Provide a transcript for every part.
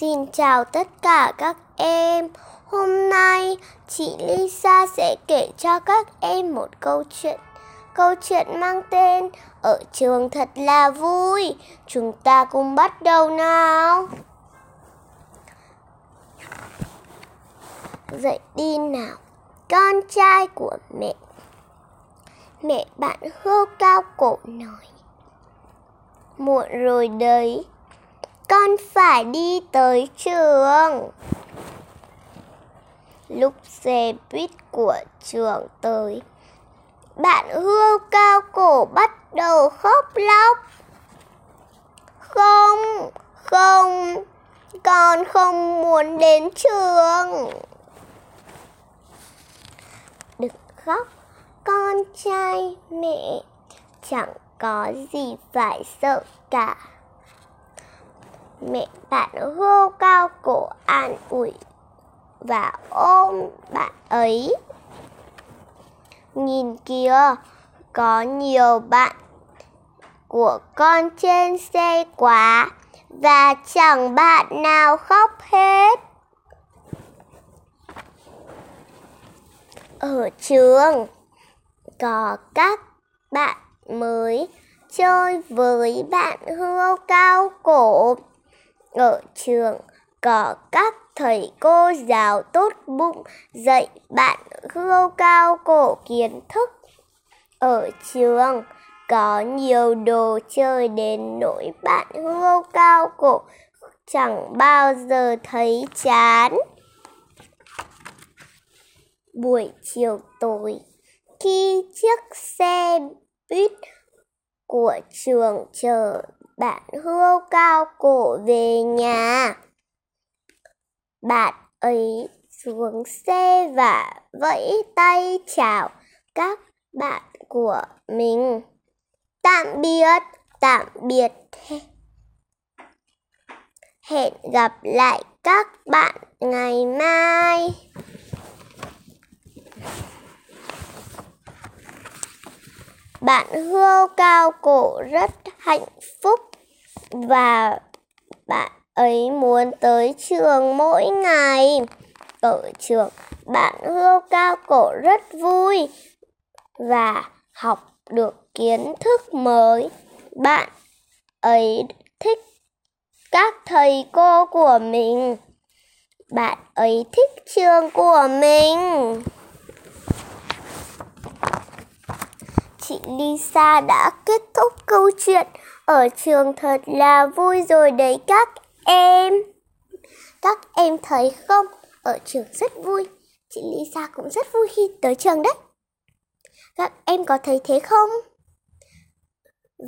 Xin chào tất cả các em. Hôm nay chị Lisa sẽ kể cho các em một câu chuyện. Câu chuyện mang tên Ở trường thật là vui. Chúng ta cùng bắt đầu nào. Dậy đi nào, con trai của mẹ. Mẹ bạn hươu cao cổ nói. Muộn rồi đấy, con phải đi tới trường. Lúc xe buýt của trường tới, bạn hươu cao cổ bắt đầu khóc lóc. Không, không, con không muốn đến trường. Đừng khóc, con trai mẹ, chẳng có gì phải sợ cả mẹ bạn hô cao cổ an ủi và ôm bạn ấy. Nhìn kìa, có nhiều bạn của con trên xe quá và chẳng bạn nào khóc hết. Ở trường, có các bạn mới chơi với bạn hươu cao cổ ở trường có các thầy cô giáo tốt bụng dạy bạn hươu cao cổ kiến thức. Ở trường có nhiều đồ chơi đến nỗi bạn hươu cao cổ chẳng bao giờ thấy chán. Buổi chiều tối, khi chiếc xe buýt của trường chờ bạn hươu cao cổ về nhà. Bạn ấy xuống xe và vẫy tay chào các bạn của mình. Tạm biệt, tạm biệt. Hẹn gặp lại các bạn ngày mai. Bạn hươu cao cổ rất hạnh và bạn ấy muốn tới trường mỗi ngày. Ở trường, bạn hươu cao cổ rất vui và học được kiến thức mới. Bạn ấy thích các thầy cô của mình. Bạn ấy thích trường của mình. Chị Lisa đã kết thúc câu chuyện ở trường thật là vui rồi đấy các em. Các em thấy không? Ở trường rất vui. Chị Lisa cũng rất vui khi tới trường đấy. Các em có thấy thế không?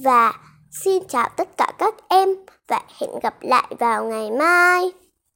Và xin chào tất cả các em và hẹn gặp lại vào ngày mai.